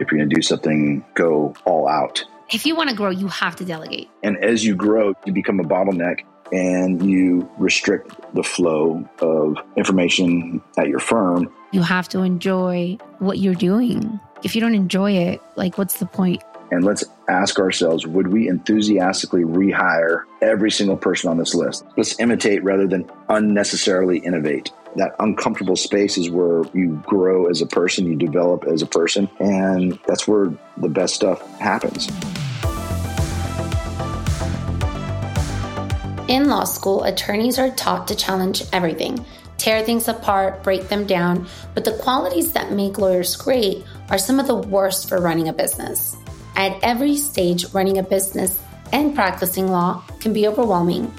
If you're going to do something, go all out. If you want to grow, you have to delegate. And as you grow, you become a bottleneck and you restrict the flow of information at your firm. You have to enjoy what you're doing. If you don't enjoy it, like what's the point? And let's ask ourselves would we enthusiastically rehire every single person on this list? Let's imitate rather than unnecessarily innovate. That uncomfortable space is where you grow as a person, you develop as a person, and that's where the best stuff happens. In law school, attorneys are taught to challenge everything, tear things apart, break them down, but the qualities that make lawyers great are some of the worst for running a business. At every stage, running a business and practicing law can be overwhelming.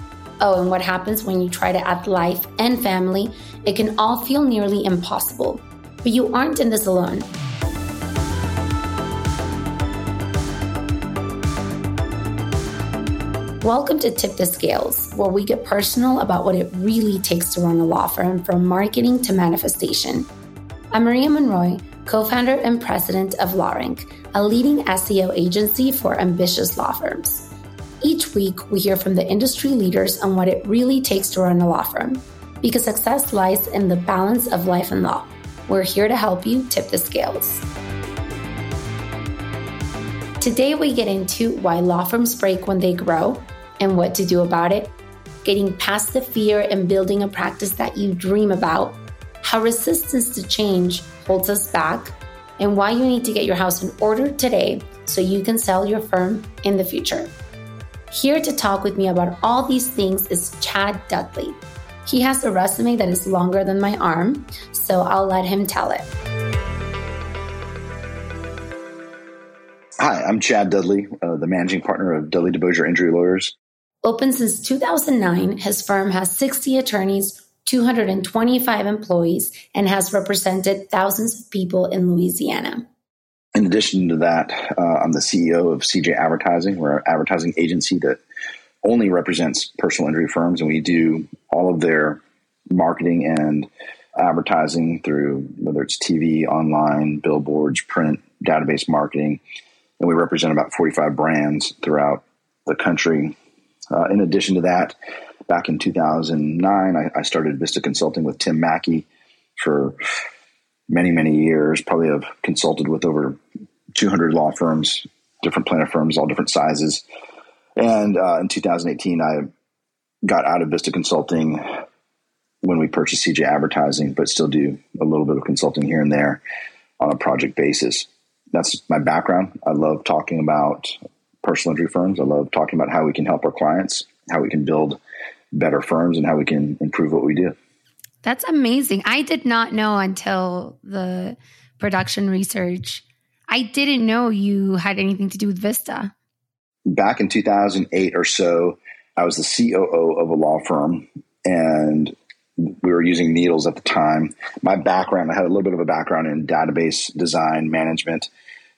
Oh, and what happens when you try to add life and family? It can all feel nearly impossible. But you aren't in this alone. Welcome to Tip the Scales, where we get personal about what it really takes to run a law firm from marketing to manifestation. I'm Maria Monroy, co founder and president of LawRank, a leading SEO agency for ambitious law firms. Each week, we hear from the industry leaders on what it really takes to run a law firm, because success lies in the balance of life and law. We're here to help you tip the scales. Today, we get into why law firms break when they grow and what to do about it, getting past the fear and building a practice that you dream about, how resistance to change holds us back, and why you need to get your house in order today so you can sell your firm in the future. Here to talk with me about all these things is Chad Dudley. He has a resume that is longer than my arm, so I'll let him tell it. Hi, I'm Chad Dudley, uh, the managing partner of Dudley DeBosier Injury Lawyers. Open since 2009, his firm has 60 attorneys, 225 employees, and has represented thousands of people in Louisiana. In addition to that, uh, I'm the CEO of CJ Advertising. We're an advertising agency that only represents personal injury firms, and we do all of their marketing and advertising through whether it's TV, online, billboards, print, database marketing. And we represent about 45 brands throughout the country uh, in addition to that, back in 2009, I, I, started Vista Consulting with Tim Mackey for many, many years. Probably have consulted with over 200 law firms, different plaintiff firms, all different sizes. And uh, in 2018, I got out of Vista Consulting when we purchased CJ Advertising, but still do a little bit of consulting here and there on a project basis. That's my background. I love talking about personal injury firms. I love talking about how we can help our clients, how we can build better firms, and how we can improve what we do. That's amazing. I did not know until the production research. I didn't know you had anything to do with Vista. Back in 2008 or so, I was the COO of a law firm and we were using Needles at the time. My background, I had a little bit of a background in database design management,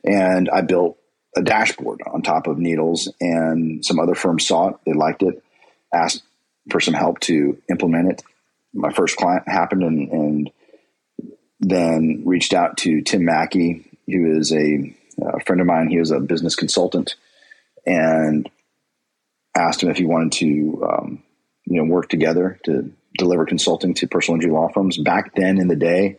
and I built a dashboard on top of Needles, and some other firms saw it. They liked it, asked for some help to implement it. My first client happened, and, and then reached out to Tim Mackey, who is a, a friend of mine. He was a business consultant, and asked him if he wanted to, um, you know, work together to deliver consulting to personal injury law firms. Back then in the day,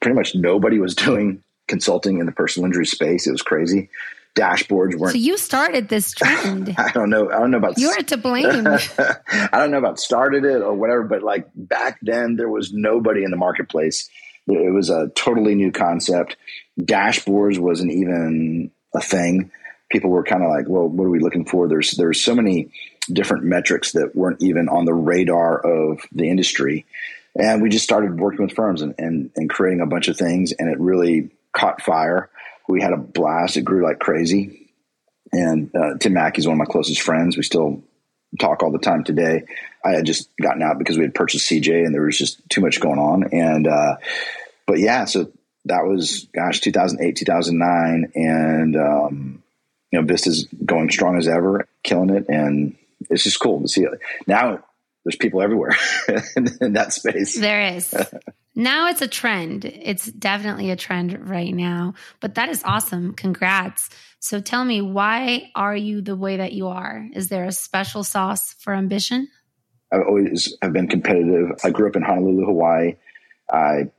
pretty much nobody was doing consulting in the personal injury space. It was crazy dashboards weren't. So you started this trend. I don't know. I don't know about. You're to blame. I don't know about started it or whatever, but like back then, there was nobody in the marketplace. It was a totally new concept. Dashboards wasn't even a thing. People were kind of like, "Well, what are we looking for?" There's there's so many different metrics that weren't even on the radar of the industry, and we just started working with firms and and, and creating a bunch of things, and it really caught fire we had a blast. It grew like crazy. And uh, Tim Mackey is one of my closest friends. We still talk all the time today. I had just gotten out because we had purchased CJ and there was just too much going on. And, uh, but yeah, so that was, gosh, 2008, 2009. And, um, you know, Vista's going strong as ever, killing it. And it's just cool to see it. Now there's people everywhere in, in that space. There is. now it's a trend. It's definitely a trend right now. But that is awesome. Congrats. So tell me, why are you the way that you are? Is there a special sauce for ambition? I always have been competitive. I grew up in Honolulu, Hawaii. I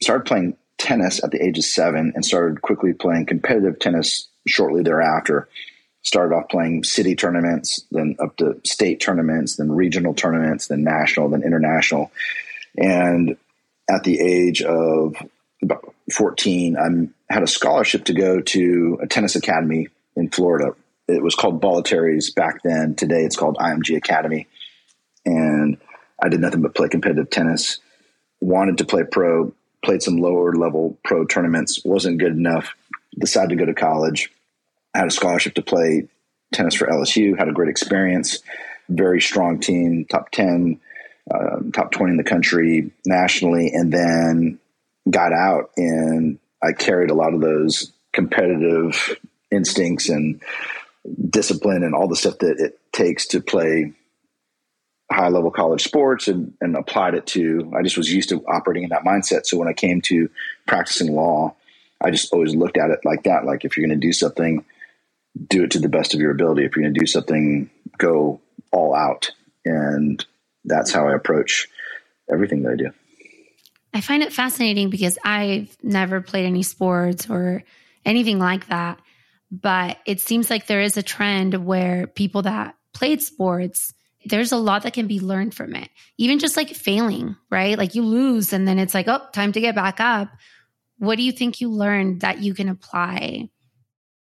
started playing tennis at the age of seven and started quickly playing competitive tennis shortly thereafter started off playing city tournaments, then up to state tournaments, then regional tournaments, then national, then international. And at the age of about 14, I had a scholarship to go to a tennis academy in Florida. It was called Bollettieri's back then. Today it's called IMG Academy. And I did nothing but play competitive tennis. Wanted to play pro, played some lower level pro tournaments, wasn't good enough. Decided to go to college Had a scholarship to play tennis for LSU, had a great experience, very strong team, top 10, uh, top 20 in the country nationally, and then got out and I carried a lot of those competitive instincts and discipline and all the stuff that it takes to play high level college sports and, and applied it to I just was used to operating in that mindset. So when I came to practicing law, I just always looked at it like that. Like if you're going to do something, do it to the best of your ability. If you're going to do something, go all out. And that's how I approach everything that I do. I find it fascinating because I've never played any sports or anything like that. But it seems like there is a trend where people that played sports, there's a lot that can be learned from it. Even just like failing, right? Like you lose and then it's like, oh, time to get back up. What do you think you learned that you can apply?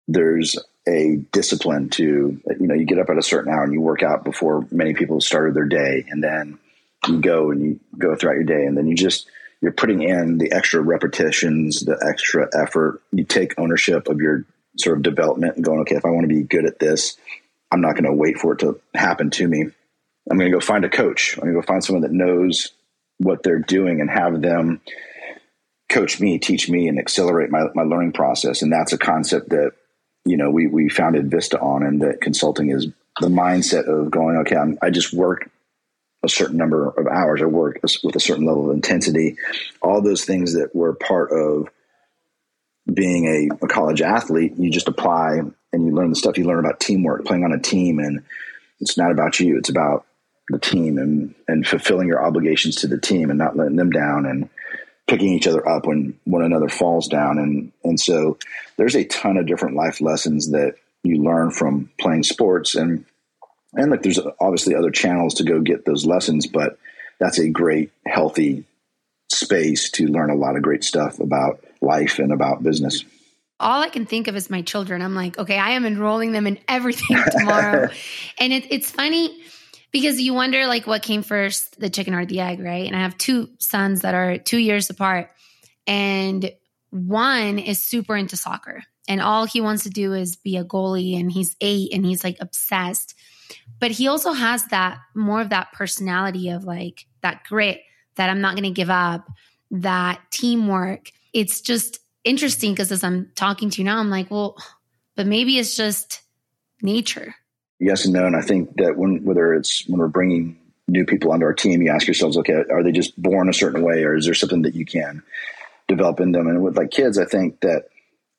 There's a discipline to you know you get up at a certain hour and you work out before many people started their day. And then you go and you go throughout your day. And then you just you're putting in the extra repetitions the extra effort. You take ownership of your sort of development and going okay if i want to be good at this i'm not going to wait for it to happen to me. I'm going to go find a coach. I'm going to go find someone that knows what they're doing and have them coach me teach me and accelerate my, my learning process. And that's a concept that you know, we, we founded Vista on and that consulting is the mindset of going, okay, I'm, I just work a certain number of hours. I work with a certain level of intensity. All those things that were part of being a, a, college athlete, you just apply and you learn the stuff you learn about teamwork, playing on a team. And it's not about you, it's about the team and, and fulfilling your obligations to the team and not letting them down and picking each other up when one another falls down. And, and so there's a ton of different life lessons that you learn from playing sports and, and like there's obviously other channels to go get those lessons, but that's a great, healthy space to learn a lot of great stuff about life and about business all I can think of is my children. I'm like, okay, I am enrolling them in everything tomorrow. and it, it's funny because you wonder like what came first, the chicken or the egg, right? And I have two sons that are two years apart, and one is super into soccer, and all he wants to do is be a goalie, and he's eight, and he's like obsessed. But he also has that more of that personality of like that grit that I'm not going to give up, that teamwork. It's just interesting because as I'm talking to you now, I'm like, well, but maybe it's just nature yes and no. And I think that when whether it's when we're bringing new people onto our team, you ask yourselves, okay, are they just born a certain way, or is there something that you can develop in them? And with like kids, I think that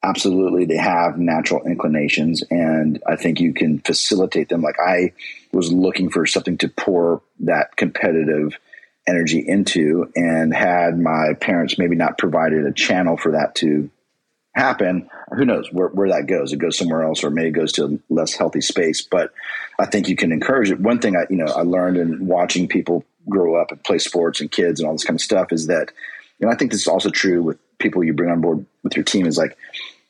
absolutely they have natural inclinations, and I think you can facilitate them. Like I was looking for something to pour that competitive energy into and had my parents maybe not provided a channel for that to happen, who knows where, where that goes? It goes somewhere else, or maybe it goes to a less healthy space. But I think you can encourage it. One thing I, you know, I learned in watching people grow up and play sports and kids and all this kind of stuff is that, and I think this is also true with people you bring on board with your team. Is like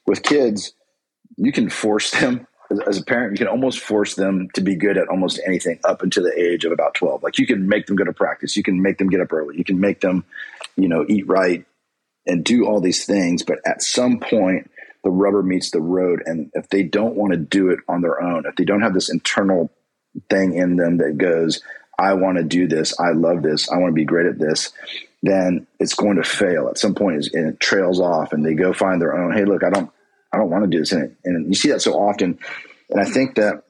with kids, you can force them as a parent, you can almost force them to be good at almost anything up until the age of about 12. Like you can make them go to practice. You can make them get up early. You can make them, you know, eat right and do all these things. But at some point, the rubber meets the road. And if they don't want to do it on their own, if they don't have this internal thing in them that goes, I want to do this, I love this, I want to be great at this, then it's going to fail at some point. it trails off and they go find their own, hey, look, I don't I don't want to do this. And, and you see that so often. And I think that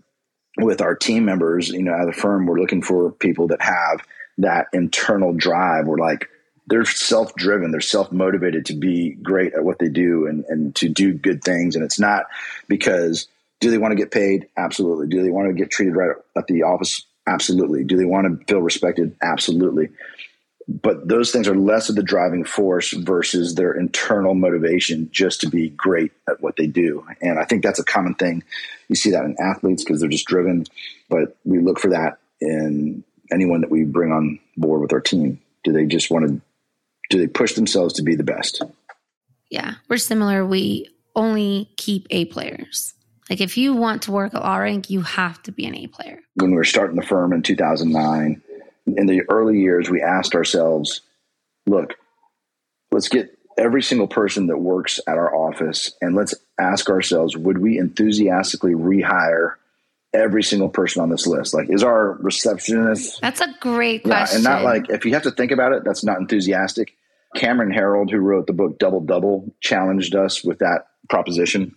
with our team members, you know, at the firm, we're looking for people that have that internal drive. We're like, they're self driven, they're self motivated to be great at what they do and, and to do good things. And it's not because do they want to get paid? Absolutely. Do they want to get treated right at the office? Absolutely. Do they want to feel respected? Absolutely. But those things are less of the driving force versus their internal motivation just to be great at what they do. And I think that's a common thing. You see that in athletes because they're just driven, but we look for that in anyone that we bring on board with our team. Do they just want to, do they push themselves to be the best? Yeah, we're similar. We only keep A players. Like if you want to work at LawRank, you have to be an A player. When we were starting the firm in 2009, in the early years, we asked ourselves, look, let's get every single person that works at our office and let's ask ourselves, would we enthusiastically rehire every single person on this list? Like, is our receptionist? That's a great question. Yeah, and not like, if you have to think about it, that's not enthusiastic. Cameron Herold, who wrote the book Double Double, challenged us with that proposition.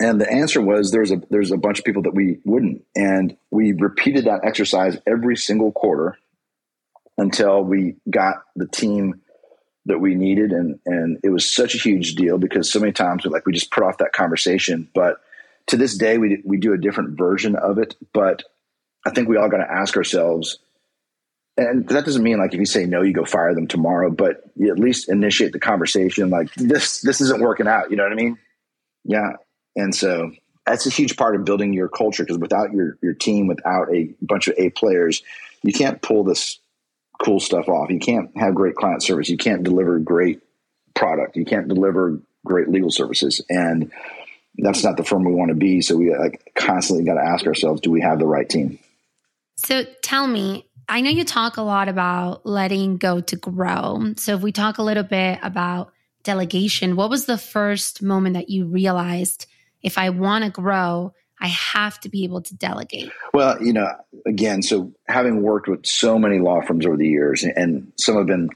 And the answer was there's a there's a bunch of people that we wouldn't. And we repeated that exercise every single quarter until we got the team that we needed and and it was such a huge deal because so many times we like we just put off that conversation but to this day we we do a different version of it but i think we all got to ask ourselves and that doesn't mean like if you say no you go fire them tomorrow but you at least initiate the conversation like this this isn't working out you know what i mean yeah and so that's a huge part of building your culture because without your your team without a bunch of a players you can't pull this cool stuff off. You can't have great client service. You can't deliver great product. You can't deliver great legal services. And that's not the firm we want to be. So we like constantly got to ask ourselves, do we have the right team? So tell me, I know you talk a lot about letting go to grow. So if we talk a little bit about delegation, what was the first moment that you realized if I want to grow, I have to be able to delegate? Well, you know, again, so having worked with so many law firms over the years, and some have been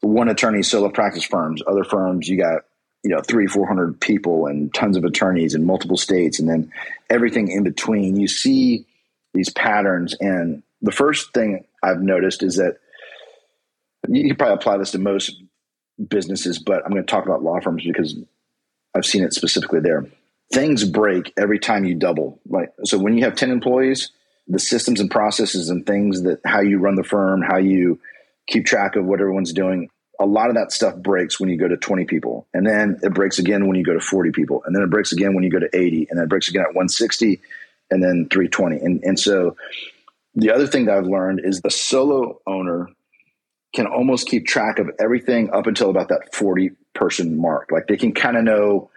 one attorney solo practice firms, other firms, you got, you know, three, 400 people and tons of attorneys in multiple states, and then everything in between. You see these patterns. And the first thing I've noticed is that you could probably apply this to most businesses, but I'm going to talk about law firms because I've seen it specifically there things break every time you double. Like so when you have 10 employees, the systems and processes and things that how you run the firm, how you keep track of what everyone's doing, a lot of that stuff breaks when you go to 20 people. And then it breaks again when you go to 40 people. And then it breaks again when you go to 80. And then it breaks again at 160 and then 320. And and so the other thing that I've learned is the solo owner can almost keep track of everything up until about that 40 person mark. Like they can kind of know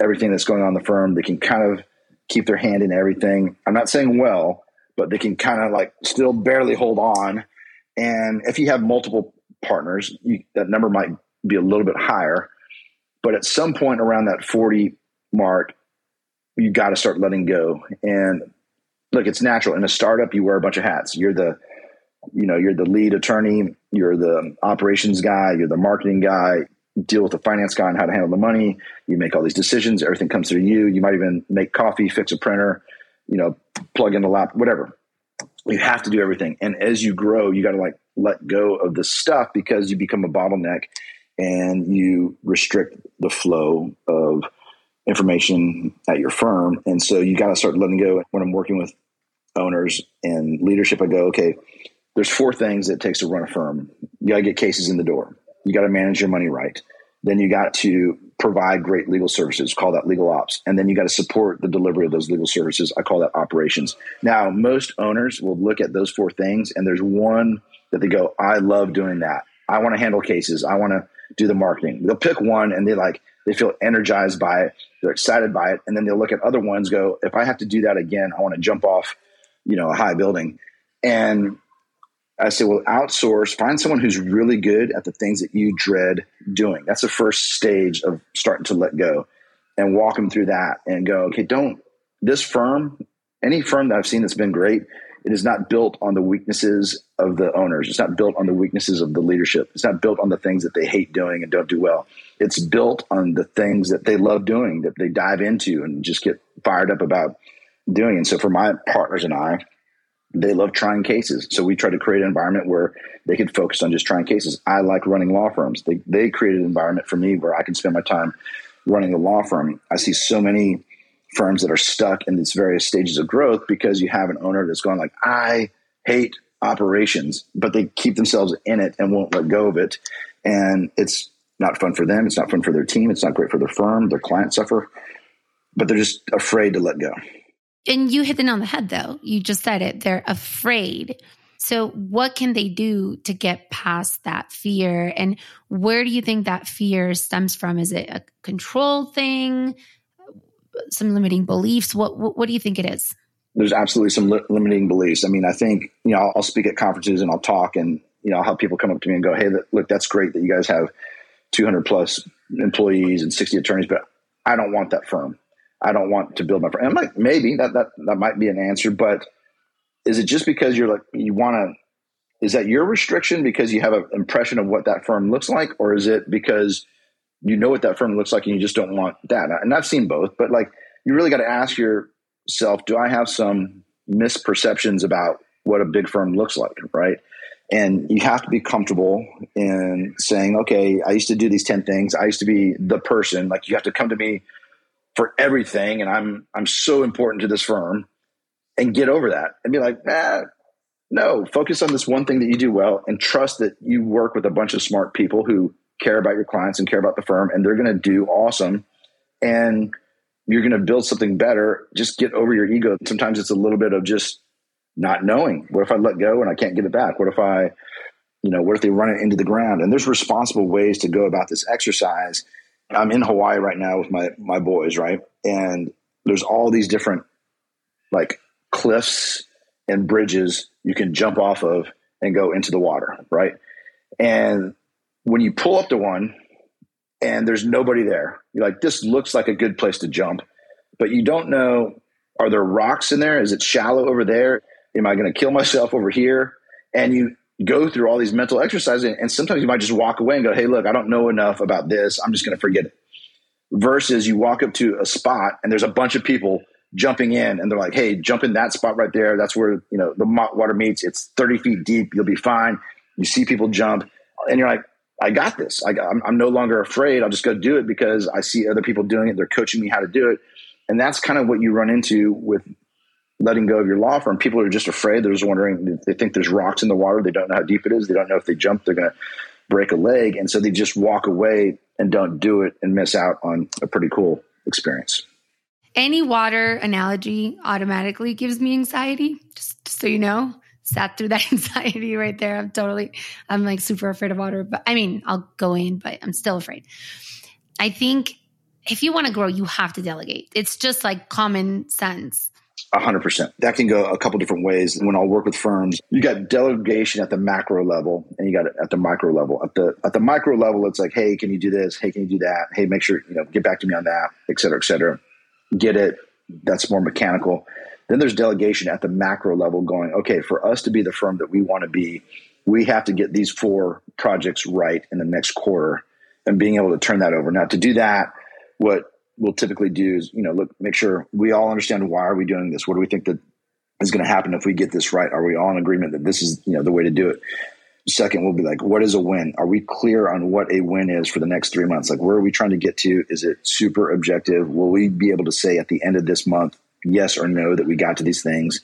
everything that's going on in the firm. They can kind of keep their hand in everything. I'm not saying well, but they can kind of like still barely hold on. And if you have multiple partners, you, that number might be a little bit higher. But at some point around that 40 mark, you got to start letting go. And look, it's natural. In a startup, you wear a bunch of hats. You're the, you know, you're the lead attorney, you're the operations guy, you're the marketing guy, deal with the finance guy on how to handle the money. You make all these decisions. Everything comes through you. You might even make coffee, fix a printer, you know, plug in the lap, whatever. You have to do everything. And as you grow, you got to like let go of the stuff because you become a bottleneck and you restrict the flow of information at your firm. And so you got to start letting go. When I'm working with owners and leadership, I go, okay, there's four things it takes to run a firm. You got to get cases in the door you got to manage your money right. Then you got to provide great legal services, call that legal ops. And then you got to support the delivery of those legal services. I call that operations. Now, most owners will look at those four things and there's one that they go, I love doing that. I want to handle cases. I want to do the marketing. They'll pick one and they like, they feel energized by it. They're excited by it. And then they'll look at other ones, go, if I have to do that again, I want to jump off, you know, a high building. And I say, well, outsource, find someone who's really good at the things that you dread doing. That's the first stage of starting to let go and walk them through that and go, okay, don't, this firm, any firm that I've seen that's been great, it is not built on the weaknesses of the owners. It's not built on the weaknesses of the leadership. It's not built on the things that they hate doing and don't do well. It's built on the things that they love doing, that they dive into and just get fired up about. doing. And so for my partners and I, they love trying cases. So we try to create an environment where they could focus on just trying cases. I like running law firms. They, they created an environment for me where I can spend my time running a law firm. I see so many firms that are stuck in these various stages of growth because you have an owner that's going like, I hate operations, but they keep themselves in it and won't let go of it. And it's not fun for them. It's not fun for their team. It's not great for their firm. Their clients suffer, but they're just afraid to let go. And you hit it on the head, though. You just said it. They're afraid. So, what can they do to get past that fear? And where do you think that fear stems from? Is it a control thing, some limiting beliefs? What, what, what do you think it is? There's absolutely some li- limiting beliefs. I mean, I think, you know, I'll, I'll, speak at conferences and I'll talk and, you know, I'll have people come up to me and go, hey, look, that's great that you guys have 200 plus employees and 60 attorneys, but I don't want that firm. I don't want to build my firm. I'm like, maybe that, that, that might be an answer, but is it just because you're like, you want to, is that your restriction because you have an impression of what that firm looks like? Or is it because you know what that firm looks like and you just don't want that? And I've seen both, but like, you really got to ask yourself, do I have some misperceptions about what a big firm looks like? Right. And you have to be comfortable in saying, okay, I used to do these 10 things. I used to be the person. Like you have to come to me for everything. And I'm, I'm so important to this firm and get over that and be like, ah, no, focus on this one thing that you do well and trust that you work with a bunch of smart people who care about your clients and care about the firm and they're going to do awesome. And you're going to build something better. Just get over your ego. Sometimes it's a little bit of just not knowing. What if I let go and I can't get it back? What if I, you know, what if they run it into the ground? And there's responsible ways to go about this exercise. I'm in Hawaii right now with my my boys, right? And there's all these different like cliffs and bridges you can jump off of and go into the water, right? And when you pull up to one and there's nobody there, you're like, this looks like a good place to jump, but you don't know are there rocks in there? Is it shallow over there? Am I going to kill myself over here? And you go through all these mental exercises, and sometimes you might just walk away and go, hey, look, I don't know enough about this. I'm just going to forget it. Versus you walk up to a spot and there's a bunch of people jumping in and they're like, hey, jump in that spot right there. That's where, you know, the water meets. It's 30 feet deep. You'll be fine. You see people jump and you're like, I got this. I, I'm, I'm no longer afraid. I'll just go do it because I see other people doing it. They're coaching me how to do it. And that's kind of what you run into with letting go of your law firm. People are just afraid. They're just wondering. They think there's rocks in the water. They don't know how deep it is. They don't know if they jump, they're going to break a leg. And so they just walk away and don't do it and miss out on a pretty cool experience. Any water analogy automatically gives me anxiety, just so you know. Sat through that anxiety right there. I'm totally, I'm like super afraid of water, but I mean, I'll go in, but I'm still afraid. I think if you want to grow, you have to delegate. It's just like common sense hundred percent. That can go a couple different ways. When I'll work with firms, you got delegation at the macro level, and you got it at the micro level. At the at the micro level, it's like, hey, can you do this? Hey, can you do that? Hey, make sure you know, get back to me on that, et cetera, et cetera. Get it? That's more mechanical. Then there's delegation at the macro level, going, okay, for us to be the firm that we want to be, we have to get these four projects right in the next quarter, and being able to turn that over. Now, to do that, what we'll typically do is, you know, look, make sure we all understand why are we doing this? What do we think that is going to happen if we get this right? Are we all in agreement that this is, you know, the way to do it? Second, we'll be like, what is a win? Are we clear on what a win is for the next three months? Like, where are we trying to get to? Is it super objective? Will we be able to say at the end of this month, yes or no, that we got to these things?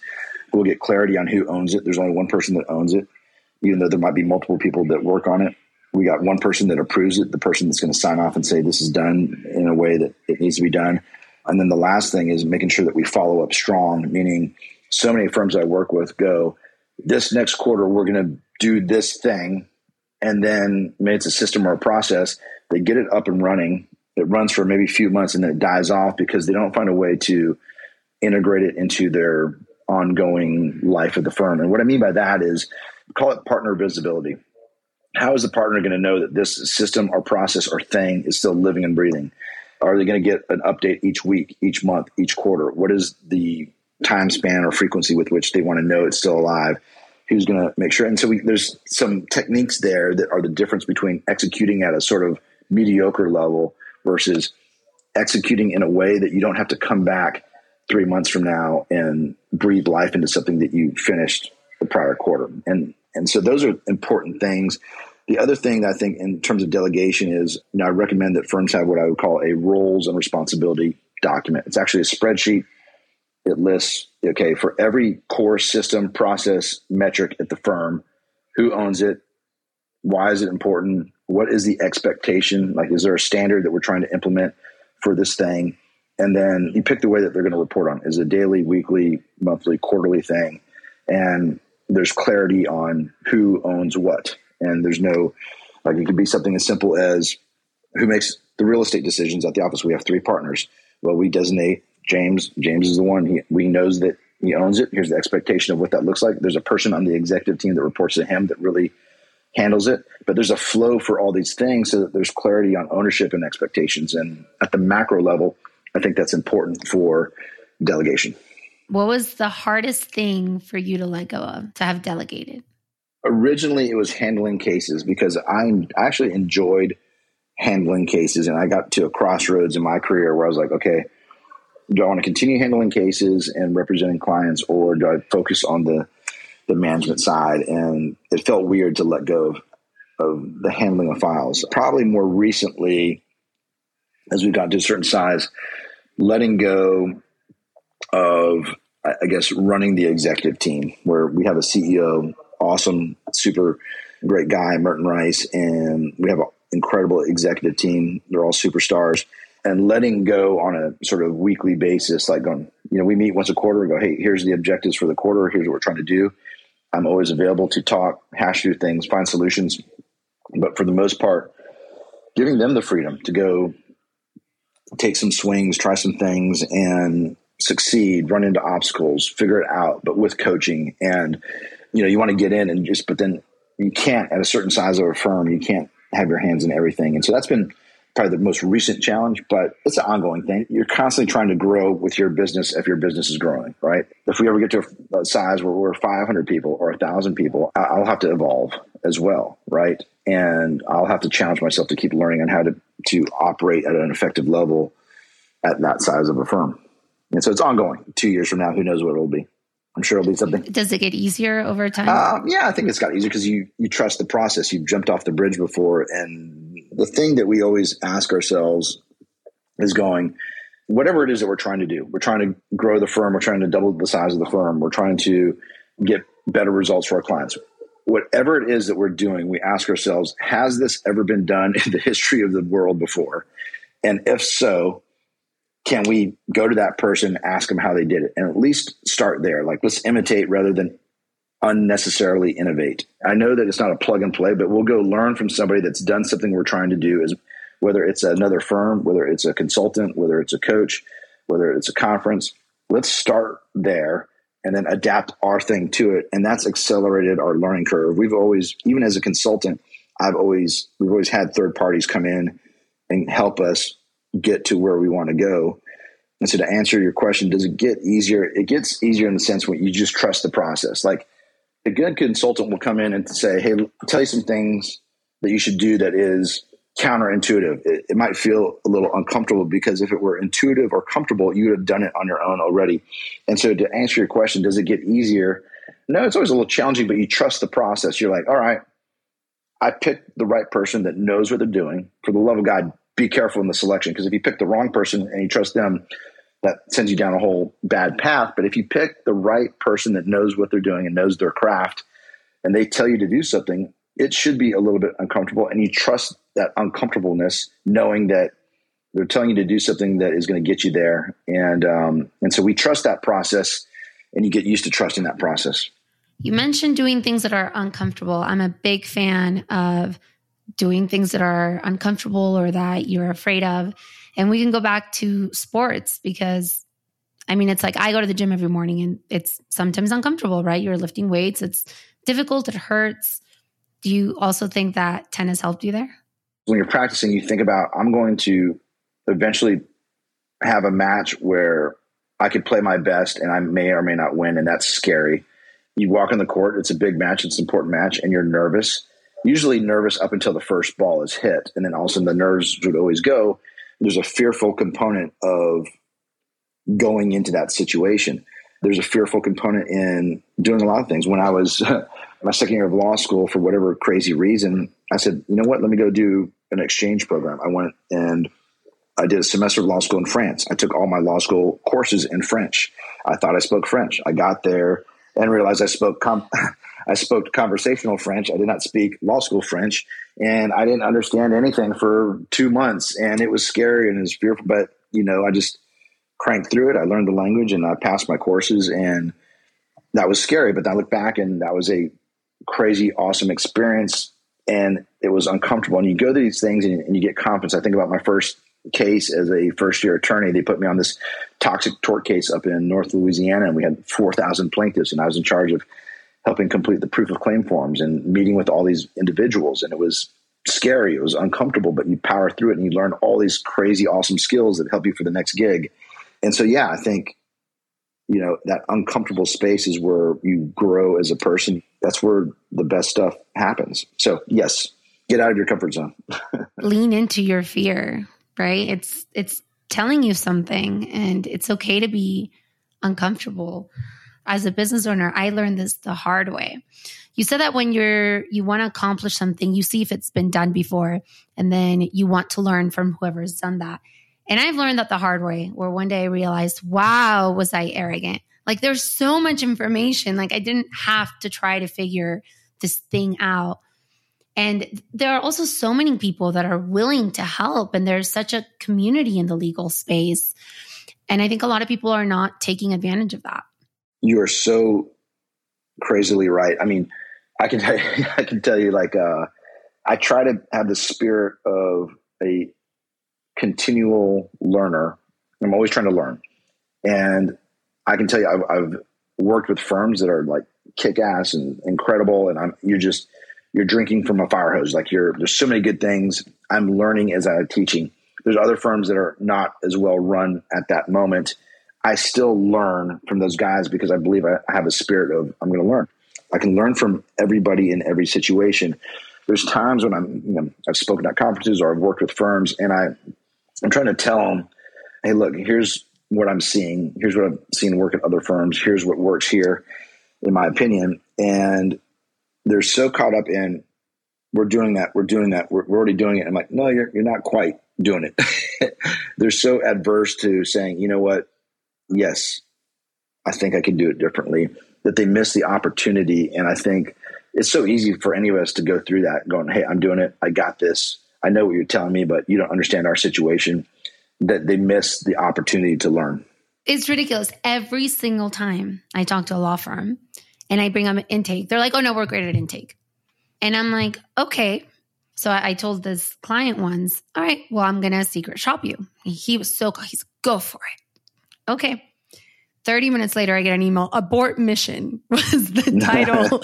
We'll get clarity on who owns it. There's only one person that owns it, even though there might be multiple people that work on it we got one person that approves it, the person that's going to sign off and say this is done in a way that it needs to be done. And then the last thing is making sure that we follow up strong, meaning so many firms I work with go, this next quarter, we're going to do this thing. And then maybe it's a system or a process. They get it up and running. It runs for maybe a few months and then it dies off because they don't find a way to integrate it into their ongoing life of the firm. And what I mean by that is call it partner visibility how is the partner going to know that this system or process or thing is still living and breathing? Are they going to get an update each week, each month, each quarter? What is the time span or frequency with which they want to know it's still alive? Who's going to make sure? And so we, there's some techniques there that are the difference between executing at a sort of mediocre level versus executing in a way that you don't have to come back three months from now and breathe life into something that you finished the prior quarter. And and so those are important things. The other thing that I think in terms of delegation is, you know, I recommend that firms have what I would call a roles and responsibility document. It's actually a spreadsheet. It lists, okay, for every core system, process, metric at the firm, who owns it, why is it important, what is the expectation, like is there a standard that we're trying to implement for this thing, and then you pick the way that they're going to report on. Is a daily, weekly, monthly, quarterly thing, and there's clarity on who owns what, and there's no like it could be something as simple as who makes the real estate decisions at the office. We have three partners. Well, we designate James. James is the one. He we knows that he owns it. Here's the expectation of what that looks like. There's a person on the executive team that reports to him that really handles it. But there's a flow for all these things so that there's clarity on ownership and expectations. And at the macro level, I think that's important for delegation. What was the hardest thing for you to let go of, to have delegated? Originally, it was handling cases because I actually enjoyed handling cases. And I got to a crossroads in my career where I was like, okay, do I want to continue handling cases and representing clients, or do I focus on the the management side? And it felt weird to let go of, of the handling of files. Probably more recently, as we got to a certain size, letting go of, I guess, running the executive team, where we have a CEO, awesome, super great guy, Merton Rice, and we have an incredible executive team. They're all superstars. And letting go on a sort of weekly basis, like going, you know, we meet once a quarter and go, hey, here's the objectives for the quarter. Here's what we're trying to do. I'm always available to talk, hash through things, find solutions. But for the most part, giving them the freedom to go take some swings, try some things, and succeed, run into obstacles, figure it out, but with coaching. And, you know, you want to get in and just, but then you can't at a certain size of a firm, you can't have your hands in everything. And so that's been probably the most recent challenge, but it's an ongoing thing. You're constantly trying to grow with your business if your business is growing, right? If we ever get to a size where we're 500 people or 1,000 people, I'll have to evolve as well, right? And I'll have to challenge myself to keep learning on how to, to operate at an effective level at that size of a firm. And so it's ongoing. Two years from now, who knows what it'll be. I'm sure it'll be something. Does it get easier over time? Uh, yeah, I think it's got easier because you you trust the process. You've jumped off the bridge before, and the thing that we always ask ourselves is going, whatever it is that we're trying to do. We're trying to grow the firm. We're trying to double the size of the firm. We're trying to get better results for our clients. Whatever it is that we're doing, we ask ourselves, has this ever been done in the history of the world before? And if so, can we go to that person, ask them how they did it, and at least start there? Like, let's imitate rather than unnecessarily innovate. I know that it's not a plug and play, but we'll go learn from somebody that's done something we're trying to do. Is whether it's another firm, whether it's a consultant, whether it's a coach, whether it's a conference. Let's start there and then adapt our thing to it, and that's accelerated our learning curve. We've always, even as a consultant, I've always we've always had third parties come in and help us get to where we want to go. And so to answer your question, does it get easier? It gets easier in the sense when you just trust the process. Like a good consultant will come in and say, Hey, tell you some things that you should do that is counterintuitive. It, it might feel a little uncomfortable because if it were intuitive or comfortable, you would have done it on your own already. And so to answer your question, does it get easier? No, it's always a little challenging, but you trust the process. You're like, all right, I picked the right person that knows what they're doing. For the love of God, be careful in the selection because if you pick the wrong person and you trust them, that sends you down a whole bad path. But if you pick the right person that knows what they're doing and knows their craft, and they tell you to do something, it should be a little bit uncomfortable, and you trust that uncomfortableness, knowing that they're telling you to do something that is going to get you there. And um, and so we trust that process, and you get used to trusting that process. You mentioned doing things that are uncomfortable. I'm a big fan of doing things that are uncomfortable or that you're afraid of. And we can go back to sports because I mean, it's like I go to the gym every morning and it's sometimes uncomfortable, right? You're lifting weights, it's difficult, it hurts. Do you also think that tennis helped you there? When you're practicing, you think about, I'm going to eventually have a match where I could play my best and I may or may not win, and that's scary. You walk on the court, it's a big match, it's an important match, and you're nervous usually nervous up until the first ball is hit. And then all of a sudden the nerves would always go. There's a fearful component of going into that situation. There's a fearful component in doing a lot of things. When I was my second year of law school, for whatever crazy reason, I said, you know what, let me go do an exchange program. I went and I did a semester of law school in France. I took all my law school courses in French. I thought I spoke French. I got there and realized I spoke com- I spoke conversational French. I did not speak law school French, and I didn't understand anything for two months, and it was scary and it was fearful. But you know, I just cranked through it. I learned the language and I passed my courses, and that was scary. But I look back, and that was a crazy, awesome experience, and it was uncomfortable. And you go through these things, and, and you get confidence. I think about my first case as a first year attorney. They put me on this toxic tort case up in North Louisiana, and we had 4,000 plaintiffs, and I was in charge of helping complete the proof of claim forms and meeting with all these individuals. And it was scary, it was uncomfortable, but you power through it and you learn all these crazy, awesome skills that help you for the next gig. And so, yeah, I think, you know, that uncomfortable space is where you grow as a person. That's where the best stuff happens. So, yes, get out of your comfort zone. Lean into your fear right? It's it's telling you something and it's okay to be uncomfortable. As a business owner, I learned this the hard way. You said that when you're you want to accomplish something, you see if it's been done before and then you want to learn from whoever's done that. And I've learned that the hard way where one day I realized, wow, was I arrogant? Like there's so much information. Like I didn't have to try to figure this thing out. And there are also so many people that are willing to help, and there's such a community in the legal space. And I think a lot of people are not taking advantage of that. You are so crazily right. I mean, I can tell you, I can tell you, like, uh, I try to have the spirit of a continual learner. I'm always trying to learn, and I can tell you, I've, I've worked with firms that are like kick ass and incredible, and I'm you're just you're drinking from a fire hose. Like you're there's so many good things. I'm learning as I'm teaching. There's other firms that are not as well run at that moment. I still learn from those guys because I believe I have a spirit of I'm going to learn. I can learn from everybody in every situation. There's times when I'm, you know, I've spoken at conferences or I've worked with firms, and I, I'm trying to tell them, hey, look, here's what I'm seeing. Here's what I've seen work at other firms. Here's what works here, in my opinion. And they're so caught up in we're doing that, we're doing that, we're, we're already doing it. I'm like, no, you're you're not quite doing it. they're so adverse to saying, you know what? Yes, I think I can do it differently. That they miss the opportunity, and I think it's so easy for any of us to go through that, going, "Hey, I'm doing it. I got this. I know what you're telling me, but you don't understand our situation." That they miss the opportunity to learn. It's ridiculous. Every single time I talk to a law firm, and I bring them intake. They're like, oh no, we're great at intake. And I'm like, okay. So I, I told this client once, all right, well, I'm gonna secret shop you. He was so he's go for it. Okay. 30 minutes later, I get an email, abort mission was the title.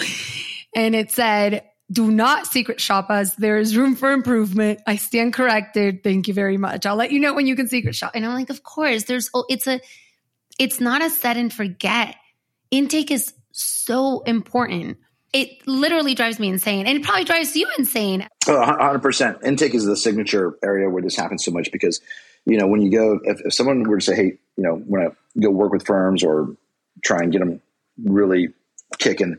and it said, do not secret shop us. There is room for improvement. I stand corrected. Thank you very much. I'll let you know when you can secret shop. And I'm like, of course, there's, oh, it's a, it's not a set and forget. Intake is so important. It literally drives me insane and it probably drives you insane. Oh, 100%. Intake is the signature area where this happens so much because, you know, when you go, if, if someone were to say, hey, you know, when I go work with firms or try and get them really kicking,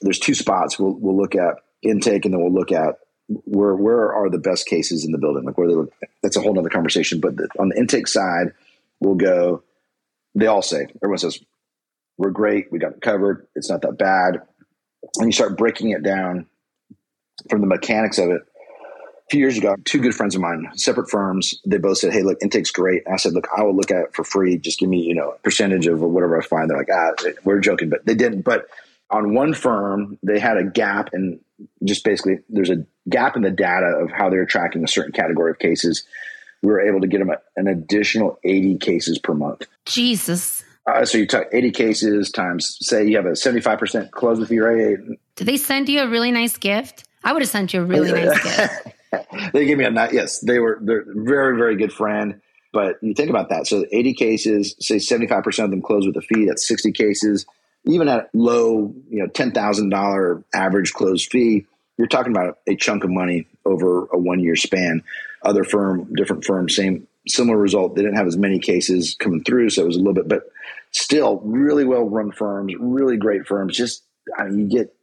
there's two spots. We'll, we'll look at intake and then we'll look at where where are the best cases in the building like where they look that's a whole nother conversation but the, on the intake side we'll go they all say everyone says we're great. We got it covered. It's not that bad. And you start breaking it down from the mechanics of it. A few years ago, two good friends of mine, separate firms, they both said, Hey, look, intake's great. I said, Look, I will look at it for free. Just give me, you know, a percentage of whatever I find. They're like, Ah, we're joking, but they didn't. But on one firm, they had a gap and just basically there's a gap in the data of how they're tracking a certain category of cases. We were able to get them an additional 80 cases per month. Jesus. Uh, so you took 80 cases times, say you have a 75% close with your AA. Did they send you a really nice gift? I would have sent you a really nice gift. they gave me a nice, yes, they were, they're very, very good friend. But you think about that. So 80 cases, say 75% of them close with a fee. That's 60 cases. Even at low, you know, $10,000 average closed fee, you're talking about a chunk of money over a one year span. Other firm, different firms, same similar result. They didn't have as many cases coming through, so it was a little bit, but still really well run firms, really great firms. Just I mean, you get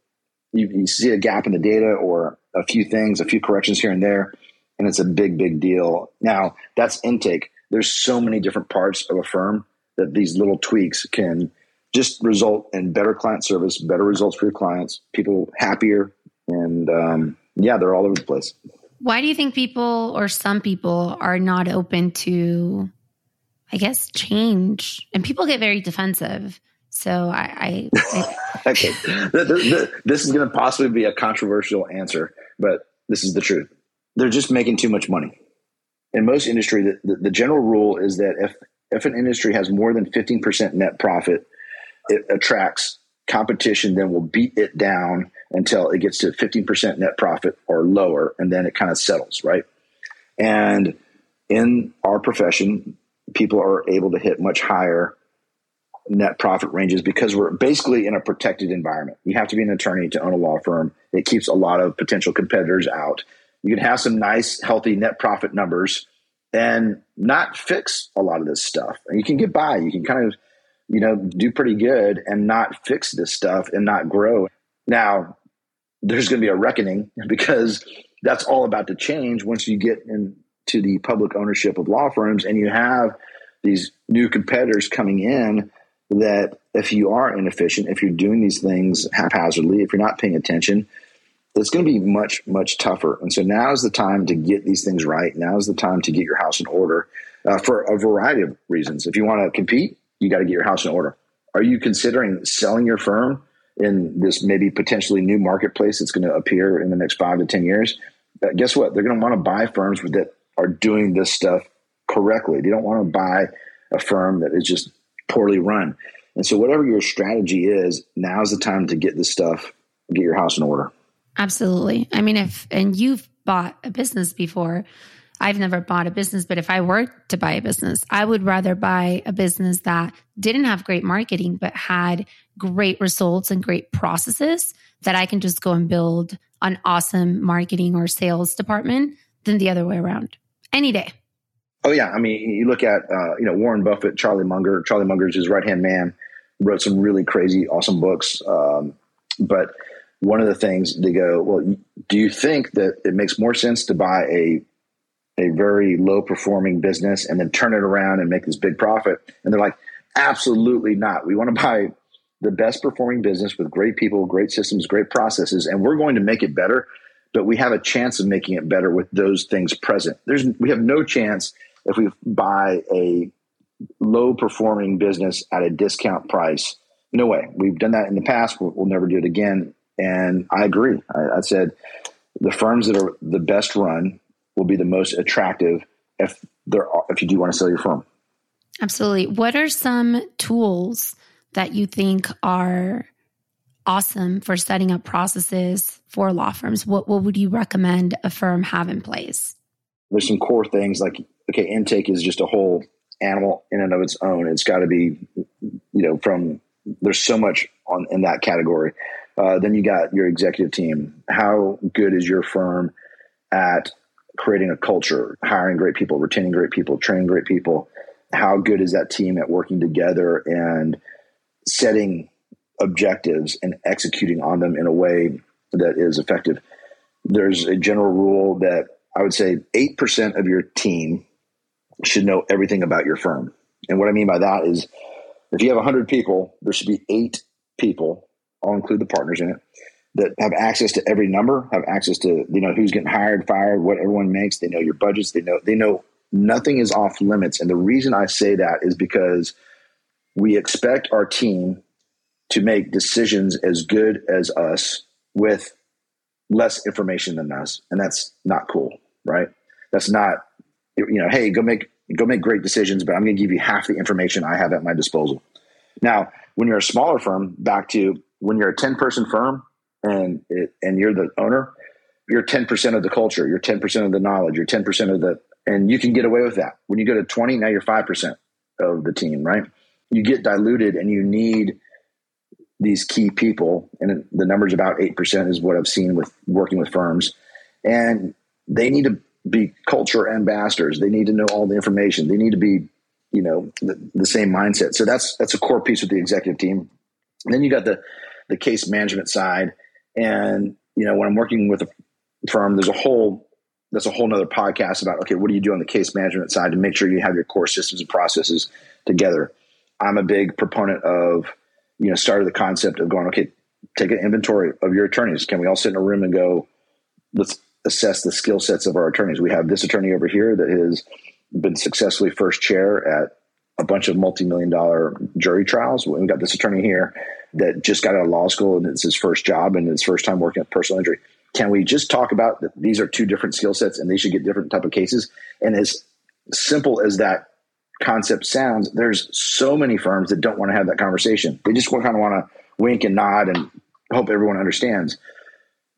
you, you see a gap in the data or a few things, a few corrections here and there, and it's a big, big deal. Now that's intake. There's so many different parts of a firm that these little tweaks can just result in better client service, better results for your clients, people happier, and um, yeah, they're all over the place. Why do you think people or some people are not open to, I guess, change? And people get very defensive. So I, I, I okay, this is going to possibly be a controversial answer, but this is the truth. They're just making too much money. In most industry, the, the, the general rule is that if if an industry has more than fifteen percent net profit, it attracts competition. Then will beat it down until it gets to 15% net profit or lower, and then it kind of settles, right? And in our profession, people are able to hit much higher net profit ranges because we're basically in a protected environment. You have to be an attorney to own a law firm. It keeps a lot of potential competitors out. You can have some nice, healthy net profit numbers and not fix a lot of this stuff. And you can get by. You can kind of, you know, do pretty good and not fix this stuff and not grow. Now, there's going to be a reckoning because that's all about to change once you get into the public ownership of law firms and you have these new competitors coming in that if you are inefficient, if you're doing these things haphazardly, if you're not paying attention, it's going to be much, much tougher. And so now is the time to get these things right. Now is the time to get your house in order uh, for a variety of reasons. If you want to compete, you got to get your house in order. Are you considering selling your firm in this maybe potentially new marketplace that's going to appear in the next five to 10 years, uh, guess what? They're going to want to buy firms that are doing this stuff correctly. They don't want to buy a firm that is just poorly run. And so, whatever your strategy is, now's the time to get this stuff, get your house in order. Absolutely. I mean, if, and you've bought a business before, I've never bought a business, but if I were to buy a business, I would rather buy a business that didn't have great marketing, but had great results and great processes that I can just go and build an awesome marketing or sales department than the other way around any day. Oh yeah, I mean, you look at uh, you know Warren Buffett, Charlie Munger. Charlie Munger is his right hand man. Wrote some really crazy, awesome books. Um, but one of the things they go, well, do you think that it makes more sense to buy a a very low performing business and then turn it around and make this big profit? And they're like, absolutely not. We want to buy the best performing business with great people, great systems, great processes, and we're going to make it better. But we have a chance of making it better with those things present. There's we have no chance if we buy a low performing business at a discount price. No way. We've done that in the past. We'll, we'll never do it again. And I agree. I, I said the firms that are the best run will be the most attractive if there if you do want to sell your firm. Absolutely. What are some tools that you think are awesome for setting up processes for law firms? What, what would you recommend a firm have in place? There's some core things like, okay, intake is just a whole animal in and of its own. It's got to be, you know, from, there's so much on in that category. Uh, then you got your executive team. How good is your firm at creating a culture, hiring great people, retaining great people, training great people? How good is that team at working together and setting objectives and executing on them in a way that is effective. There's a general rule that I would say 8% of your team should know everything about your firm. And what I mean by that is if you have 100 people, there should be eight people, I'll include the partners in it, that have access to every number, have access to, you know, who's getting hired, fired, what everyone makes. They know your budgets. They know, they know nothing is off limits. And the reason I say that is because – we expect our team to make decisions as good as us with less information than us and that's not cool right that's not you know hey go make go make great decisions but i'm going to give you half the information i have at my disposal now when you're a smaller firm back to when you're a 10 person firm and it, and you're the owner you're 10% of the culture you're 10% of the knowledge you're 10% of the and you can get away with that when you go to 20 now you're 5% of the team right you get diluted and you need these key people and the numbers about 8% is what i've seen with working with firms and they need to be culture ambassadors. They need to know all the information. They need to be, you know, the, the same mindset. So that's that's a core piece with the executive team. And then you got the the case management side, and you know when I'm working with a firm, there's a whole that's a whole nother podcast about okay, what do you do on the case management side to make sure you have your core systems and processes together. I'm a big proponent of you know started the concept of going okay, take an inventory of your attorneys. Can we all sit in a room and go, let's assess the skill sets of our attorneys. We have this attorney over here that has been successfully first chair at a bunch of multi-million dollar jury trials. We've got this attorney here that just got out of law school and it's his first job and his first time working at personal injury. Can we just talk about that these are two different skill sets and they should get different type of cases? And as simple as that concept sounds, there's so many firms that don't want to have that conversation. They just kind of want to wink and nod and hope everyone understands.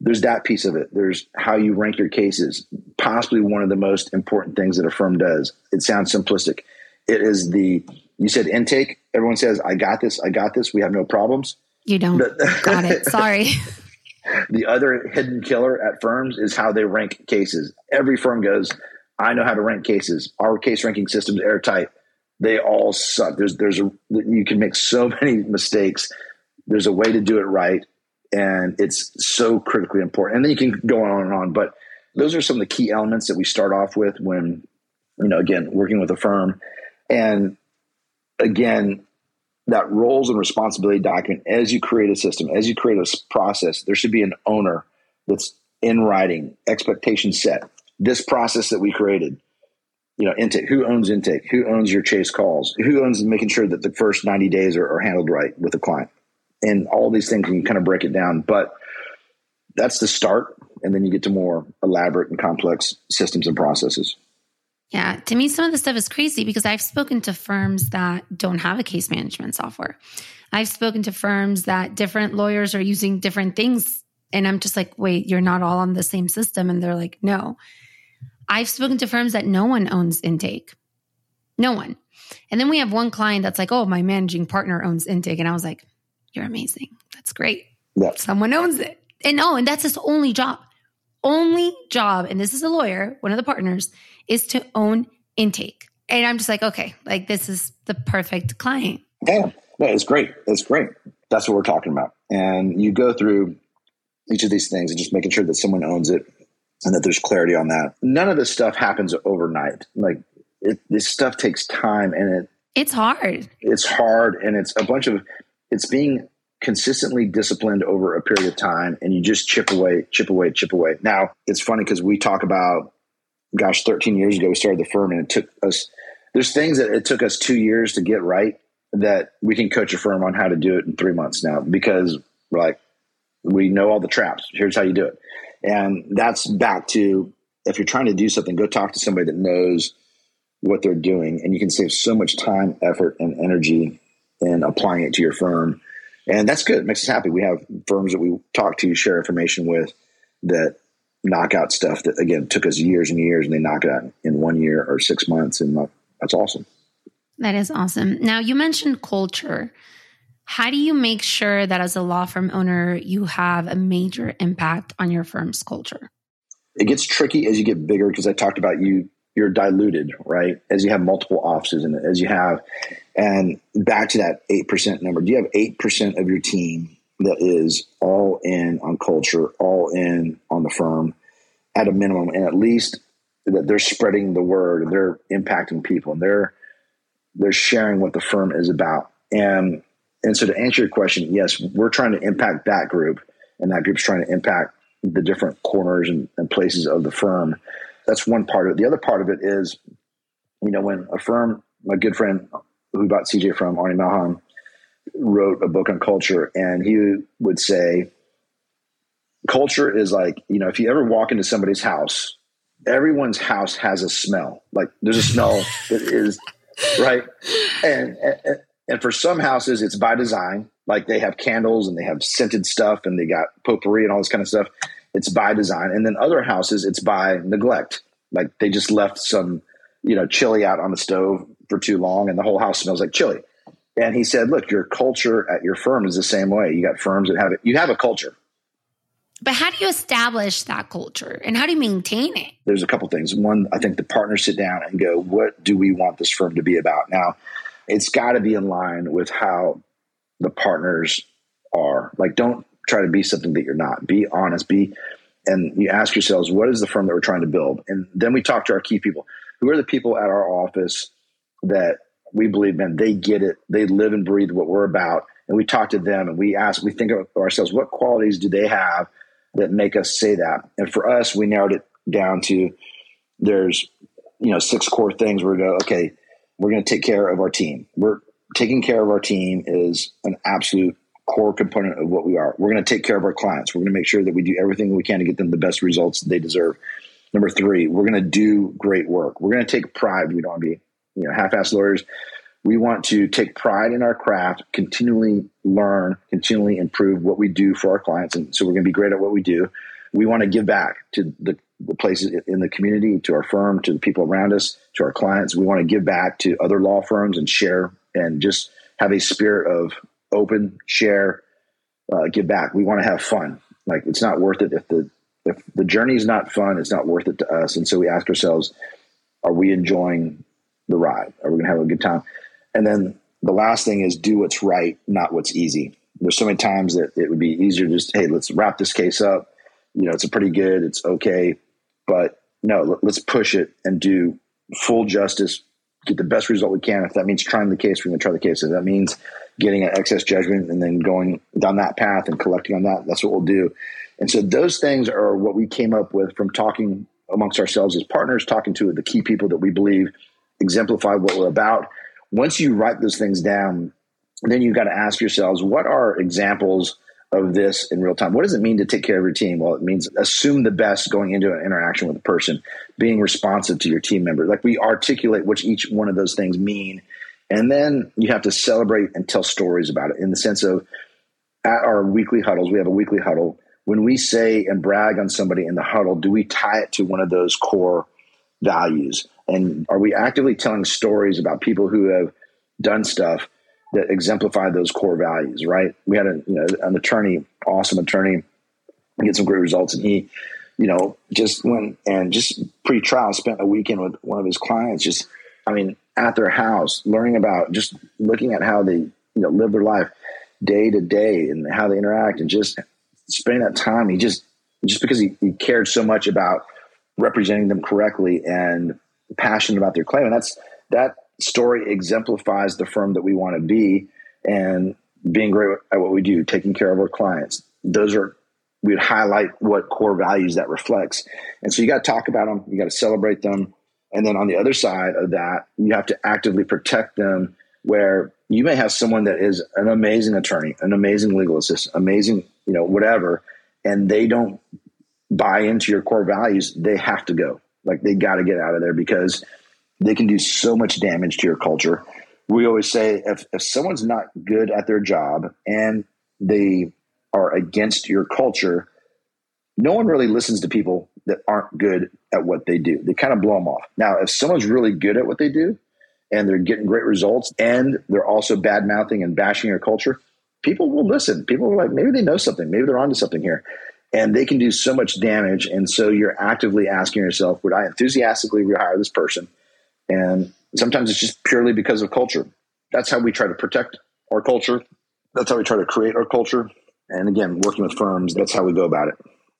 There's that piece of it. There's how you rank your cases, possibly one of the most important things that a firm does. It sounds simplistic. It is the, you said intake. Everyone says, I got this, I got this, we have no problems. You don't. got it. Sorry. The other hidden killer at firms is how they rank cases. Every firm goes, I know how to rank cases. Our case ranking system's airtight. They all suck. There's there's a you can make so many mistakes. There's a way to do it right, and it's so critically important. And then you can go on and on. But those are some of the key elements that we start off with when, you know, again, working with a firm. And again, that roles and responsibility document as you create a system, as you create a process, there should be an owner that's in writing, expectation set. This process that we created, you know, intake, who owns intake? Who owns your chase calls? Who owns making sure that the first 90 days are, are handled right with the client? And all these things can kind of break it down. But that's the start. And then you get to more elaborate and complex systems and processes. Yeah, to me, some of the stuff is crazy because I've spoken to firms that don't have a case management software. I've spoken to firms that different lawyers are using different things. And I'm just like, wait, you're not all on the same system. And they're like, no. I've spoken to firms that no one owns intake. No one. And then we have one client that's like, oh, my managing partner owns intake. And I was like, you're amazing. That's great. Yeah. Someone owns it. And oh, and that's his only job. Only job. And this is a lawyer, one of the partners is to own intake. And I'm just like, okay, like this is the perfect client. Yeah, it's great. It's great. That's what we're talking about. And you go through each of these things and just making sure that someone owns it and that there's clarity on that. None of this stuff happens overnight. Like it, this stuff takes time and it it's hard. It's hard and it's a bunch of it's being consistently disciplined over a period of time and you just chip away, chip away, chip away. Now, it's funny because we talk about gosh, 13 years ago, we started the firm and it took us, there's things that it took us two years to get right that we can coach a firm on how to do it in three months now because we're like, we know all the traps. Here's how you do it. And that's back to if you're trying to do something, go talk to somebody that knows what they're doing and you can save so much time, effort, and energy in applying it to your firm. And that's good. It makes us happy. We have firms that we talk to, share information with that knock out stuff that again took us years and years and they knock it out in one year or six months and uh, that's awesome that is awesome now you mentioned culture how do you make sure that as a law firm owner you have a major impact on your firm's culture it gets tricky as you get bigger because i talked about you you're diluted right as you have multiple offices and as you have and back to that 8% number do you have 8% of your team that is all in on culture, all in on the firm at a minimum, and at least that they're spreading the word and they're impacting people and they're they're sharing what the firm is about. And and so to answer your question, yes, we're trying to impact that group, and that group's trying to impact the different corners and, and places of the firm. That's one part of it. The other part of it is, you know, when a firm, my good friend who bought CJ from Arnie Malham, wrote a book on culture, and he would say, culture is like, you know, if you ever walk into somebody's house, everyone's house has a smell. Like there's a smell that is right. And, and, and for some houses, it's by design. Like they have candles and they have scented stuff and they got potpourri and all this kind of stuff. It's by design. And then other houses, it's by neglect. Like they just left some, you know, chili out on the stove for too long and the whole house smells like chili. And he said, look, your culture at your firm is the same way. You got firms that have it. You have a culture. But how do you establish that culture and how do you maintain it? There's a couple things. One, I think the partners sit down and go, what do we want this firm to be about? Now, it's got to be in line with how the partners are. Like, don't try to be something that you're not. Be honest. Be, and you ask yourselves, what is the firm that we're trying to build? And then we talk to our key people. Who are the people at our office that we believe, man, they get it. They live and breathe what we're about. And we talk to them and we ask, we think of ourselves, what qualities do they have that make us say that? And for us, we narrowed it down to there's, you know, six core things where we go, okay, we're going to take care of our team. We're taking care of our team is an absolute core component of what we are. We're going to take care of our clients. We're going to make sure that we do everything we can to get them the best results they deserve. Number three, we're going to do great work. We're going to take pride. We don't want to be, you know, half-ass lawyers. We want to take pride in our craft, continually learn, continually improve what we do for our clients. And so we're going to be great at what we do. We want to give back to the, the places in the community, to our firm, to the people around us, to our clients. We want to give back to other law firms and share and just have a spirit of open, share, uh, give back. We want to have fun. Like it's not worth it if the if the journey is not fun, it's not worth it to us. And so we ask ourselves, are we enjoying the ride? Are we going to have a good time? And then the last thing is do what's right, not what's easy. There's so many times that it would be easier to just, hey, let's wrap this case up. You know, it's a pretty good, it's okay. But no, let's push it and do full justice, get the best result we can. If that means trying the case, we're going to try the case. If that means getting an excess judgment and then going down that path and collecting on that, that's what we'll do. And so those things are what we came up with from talking amongst ourselves as partners, talking to the key people that we believe exemplify what we're about once you write those things down, then you've got to ask yourselves, what are examples of this in real time? What does it mean to take care of your team? Well, it means assume the best going into an interaction with a person, being responsive to your team member. Like we articulate what each one of those things mean. And then you have to celebrate and tell stories about it in the sense of at our weekly huddles, we have a weekly huddle. When we say and brag on somebody in the huddle, do we tie it to one of those core values? And are we actively telling stories about people who have done stuff that exemplify those core values, right? We had a, you know, an attorney, awesome attorney, get some great results. And he, you know, just went and just pre trial spent a weekend with one of his clients, just, I mean, at their house, learning about just looking at how they, you know, live their life day to day and how they interact and just spending that time. He just, just because he, he cared so much about representing them correctly and passionate about their claim. And that's that story exemplifies the firm that we want to be and being great at what we do, taking care of our clients. Those are we'd highlight what core values that reflects. And so you got to talk about them, you got to celebrate them. And then on the other side of that, you have to actively protect them where you may have someone that is an amazing attorney, an amazing legal assistant, amazing, you know, whatever, and they don't buy into your core values, they have to go. Like they got to get out of there because they can do so much damage to your culture. We always say if, if someone's not good at their job and they are against your culture, no one really listens to people that aren't good at what they do. They kind of blow them off. Now, if someone's really good at what they do and they're getting great results and they're also bad mouthing and bashing your culture, people will listen. People are like, maybe they know something. Maybe they're onto something here and they can do so much damage. And so you're actively asking yourself, would I enthusiastically rehire this person? And sometimes it's just purely because of culture. That's how we try to protect our culture. That's how we try to create our culture. And again, working with firms, that's how we go about it.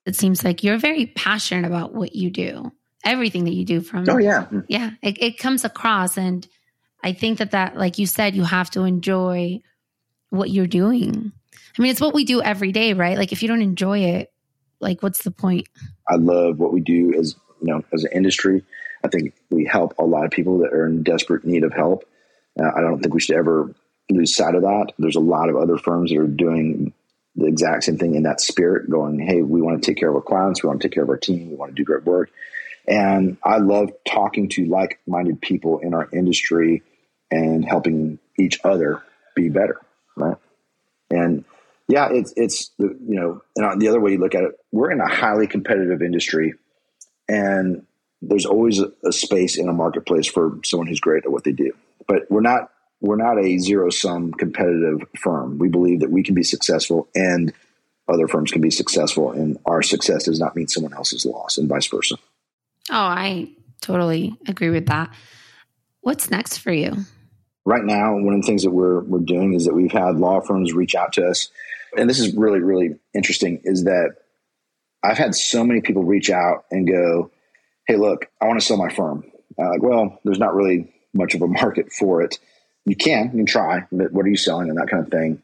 It seems like you're very passionate about what you do, everything that you do from. Oh, yeah. Yeah. It, it comes across. And I think that that, like you said, you have to enjoy what you're doing. I mean, it's what we do every day, right? Like if you don't enjoy it, like, what's the point? I love what we do as you know as an industry. I think we help a lot of people that are in desperate need of help. Uh, I don't think we should ever lose sight of that. There's a lot of other firms that are doing the exact same thing in that spirit, going, "Hey, we want to take care of our clients. We want to take care of our team. We want to do great work." And I love talking to like-minded people in our industry and helping each other be better, right? And yeah, it's it's you know, and the other way you look at it, we're in a highly competitive industry, and there's always a, a space in a marketplace for someone who's great at what they do. But we're not we're not a zero sum competitive firm. We believe that we can be successful and other firms can be successful and our success does not mean someone else's loss and vice versa. Oh, I totally agree with that. What's next for you? Right now, one of the things that we're we're doing is that we've had law firms reach out to us, and this is really really interesting. Is that I've had so many people reach out and go, "Hey, look, I want to sell my firm." Uh, like, well, there's not really much of a market for it. You can, you can try, but what are you selling and that kind of thing.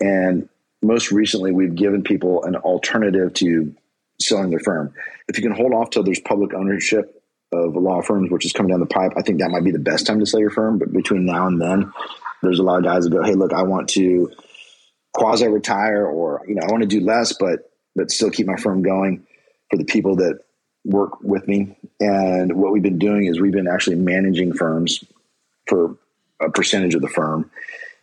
And most recently, we've given people an alternative to selling their firm. If you can hold off till there's public ownership of law firms, which is coming down the pipe, I think that might be the best time to sell your firm. But between now and then, there's a lot of guys that go, "Hey, look, I want to quasi retire, or you know, I want to do less, but but still keep my firm going for the people that work with me." And what we've been doing is we've been actually managing firms for a percentage of the firm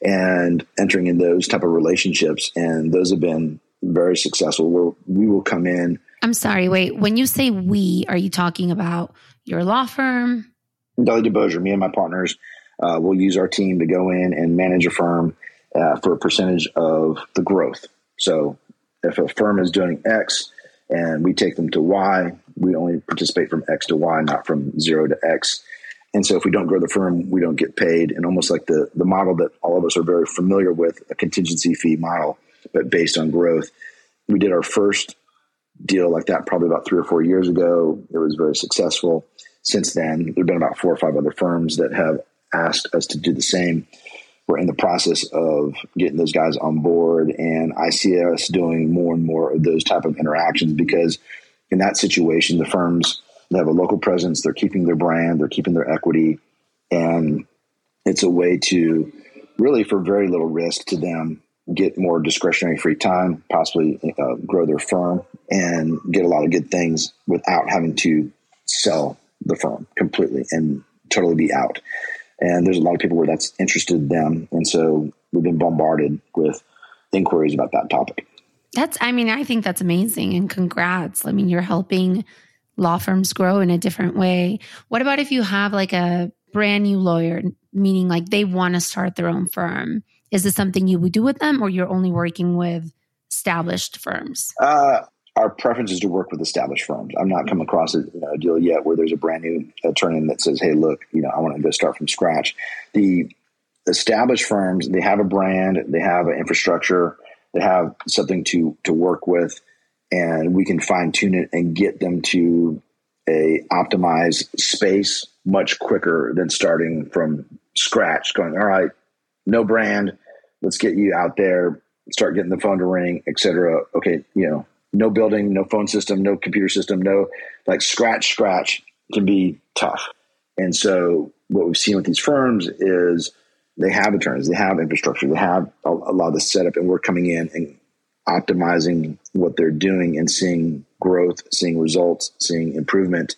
and entering in those type of relationships, and those have been very successful. Where we will come in. I'm sorry. Wait. When you say we, are you talking about your law firm? Dudley DeBosier, me and my partners uh, will use our team to go in and manage a firm uh, for a percentage of the growth. So if a firm is doing X and we take them to Y, we only participate from X to Y, not from zero to X. And so if we don't grow the firm, we don't get paid. And almost like the, the model that all of us are very familiar with, a contingency fee model, but based on growth. We did our first deal like that probably about three or four years ago. It was very successful. Since then, there have been about four or five other firms that have asked us to do the same. We're in the process of getting those guys on board, and I see us doing more and more of those type of interactions because in that situation, the firms they have a local presence. They're keeping their brand. They're keeping their equity, and it's a way to really, for very little risk to them, get more discretionary free time, possibly uh, grow their firm, and get a lot of good things without having to sell the firm completely and totally be out. And there's a lot of people where that's interested them, and so we've been bombarded with inquiries about that topic. That's, I mean, I think that's amazing, and congrats. I mean, you're helping law firms grow in a different way. What about if you have like a brand new lawyer, meaning like they want to start their own firm? Is this something you would do with them or you're only working with established firms? Uh, our preference is to work with established firms. I'm not come across a, you know, a deal yet where there's a brand new attorney that says, "Hey, look, you know, I want to start from scratch." The established firms, they have a brand, they have an infrastructure, they have something to to work with and we can fine tune it and get them to a optimized space much quicker than starting from scratch going all right no brand. Let's get you out there start getting the phone to ring etc okay you know no building no phone system no computer system no like scratch scratch can be tough. And so what we've seen with these firms is they have attorneys they have infrastructure they have a, a lot of the setup and we're coming in and optimizing what they're doing and seeing growth, seeing results, seeing improvement,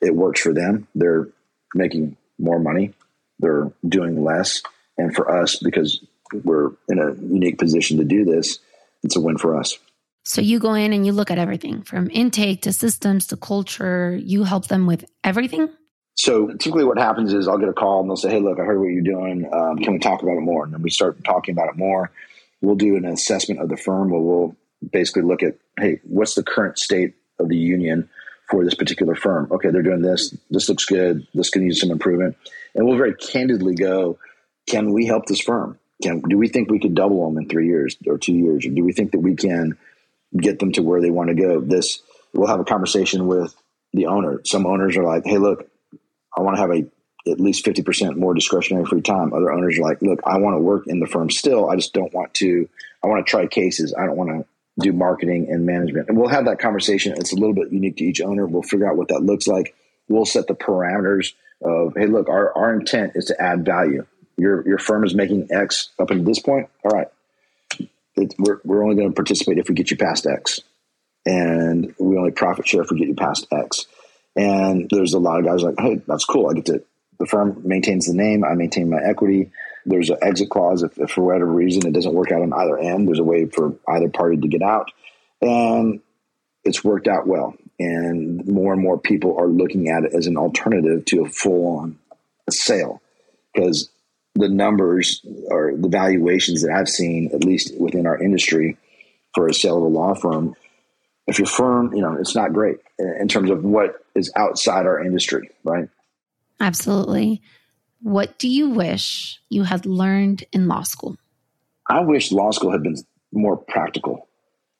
it works for them. They're making more money, they're doing less. And for us, because we're in a unique position to do this, it's a win for us. So you go in and you look at everything from intake to systems to culture. You help them with everything. So typically, what happens is I'll get a call and they'll say, "Hey, look, I heard what you're doing. Um, can we talk about it more?" And then we start talking about it more we'll do an assessment of the firm where we'll basically look at, hey, what's the current state of the union for this particular firm? Okay, they're doing this. This looks good. This can use some improvement. And we'll very candidly go, can we help this firm? Can do we think we could double them in three years or two years? Or do we think that we can get them to where they want to go? This we'll have a conversation with the owner. Some owners are like, hey, look, I want to have a at least 50% more discretionary free time. Other owners are like, look, I want to work in the firm still. I just don't want to, I want to try cases. I don't want to do marketing and management. And we'll have that conversation. It's a little bit unique to each owner. We'll figure out what that looks like. We'll set the parameters of, hey, look, our, our intent is to add value. Your, your firm is making X up until this point. All right. It, we're, we're only going to participate if we get you past X. And we only profit share if we get you past X. And there's a lot of guys like, hey, that's cool. I get to the firm maintains the name. I maintain my equity. There's an exit clause if, if, for whatever reason it doesn't work out on either end. There's a way for either party to get out, and it's worked out well. And more and more people are looking at it as an alternative to a full-on sale because the numbers or the valuations that I've seen, at least within our industry, for a sale of a law firm. If your firm, you know, it's not great in terms of what is outside our industry, right? Absolutely. What do you wish you had learned in law school? I wish law school had been more practical.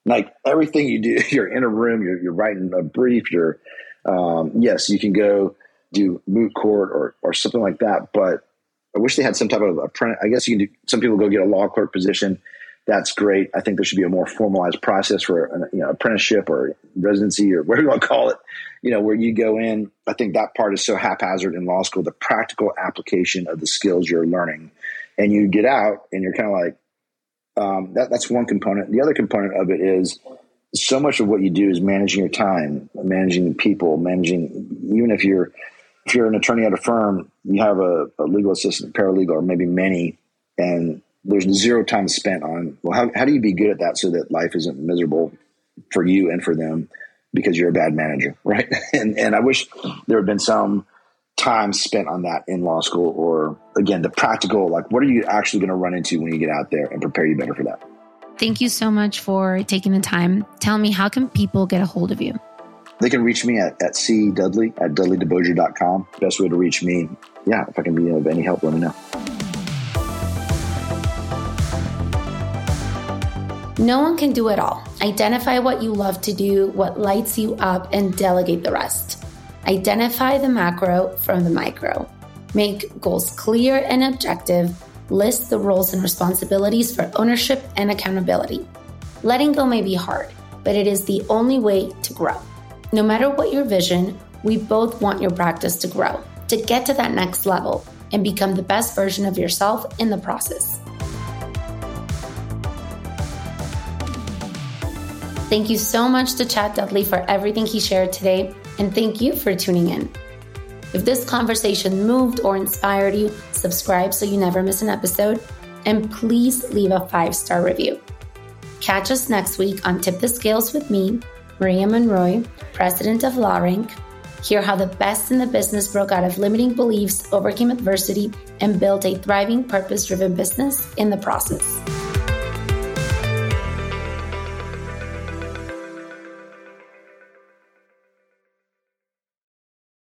Like everything you do, you're in a room, you're, you're writing a brief, you're, um, yes, you can go do moot court or, or something like that, but I wish they had some type of apprentice. I guess you can do, some people go get a law clerk position. That's great. I think there should be a more formalized process for an you know, apprenticeship or residency or whatever you want to call it, you know, where you go in. I think that part is so haphazard in law school, the practical application of the skills you're learning. And you get out and you're kind of like, um, that, that's one component. The other component of it is so much of what you do is managing your time, managing people, managing, even if you're, if you're an attorney at a firm, you have a, a legal assistant, paralegal, or maybe many, and there's zero time spent on, well, how, how do you be good at that so that life isn't miserable for you and for them because you're a bad manager, right? and, and I wish there had been some time spent on that in law school or again the practical like what are you actually going to run into when you get out there and prepare you better for that? Thank you so much for taking the time. Tell me how can people get a hold of you? They can reach me at, at c dudley at dudleydebosier.com best way to reach me. Yeah if i can be of any help let me know No one can do it all. Identify what you love to do, what lights you up, and delegate the rest. Identify the macro from the micro. Make goals clear and objective. List the roles and responsibilities for ownership and accountability. Letting go may be hard, but it is the only way to grow. No matter what your vision, we both want your practice to grow, to get to that next level, and become the best version of yourself in the process. Thank you so much to Chad Dudley for everything he shared today and thank you for tuning in. If this conversation moved or inspired you, subscribe so you never miss an episode, and please leave a five star review. Catch us next week on Tip the Scales with me, Maria Monroy, president of LawRank. Hear how the best in the business broke out of limiting beliefs, overcame adversity, and built a thriving, purpose driven business in the process.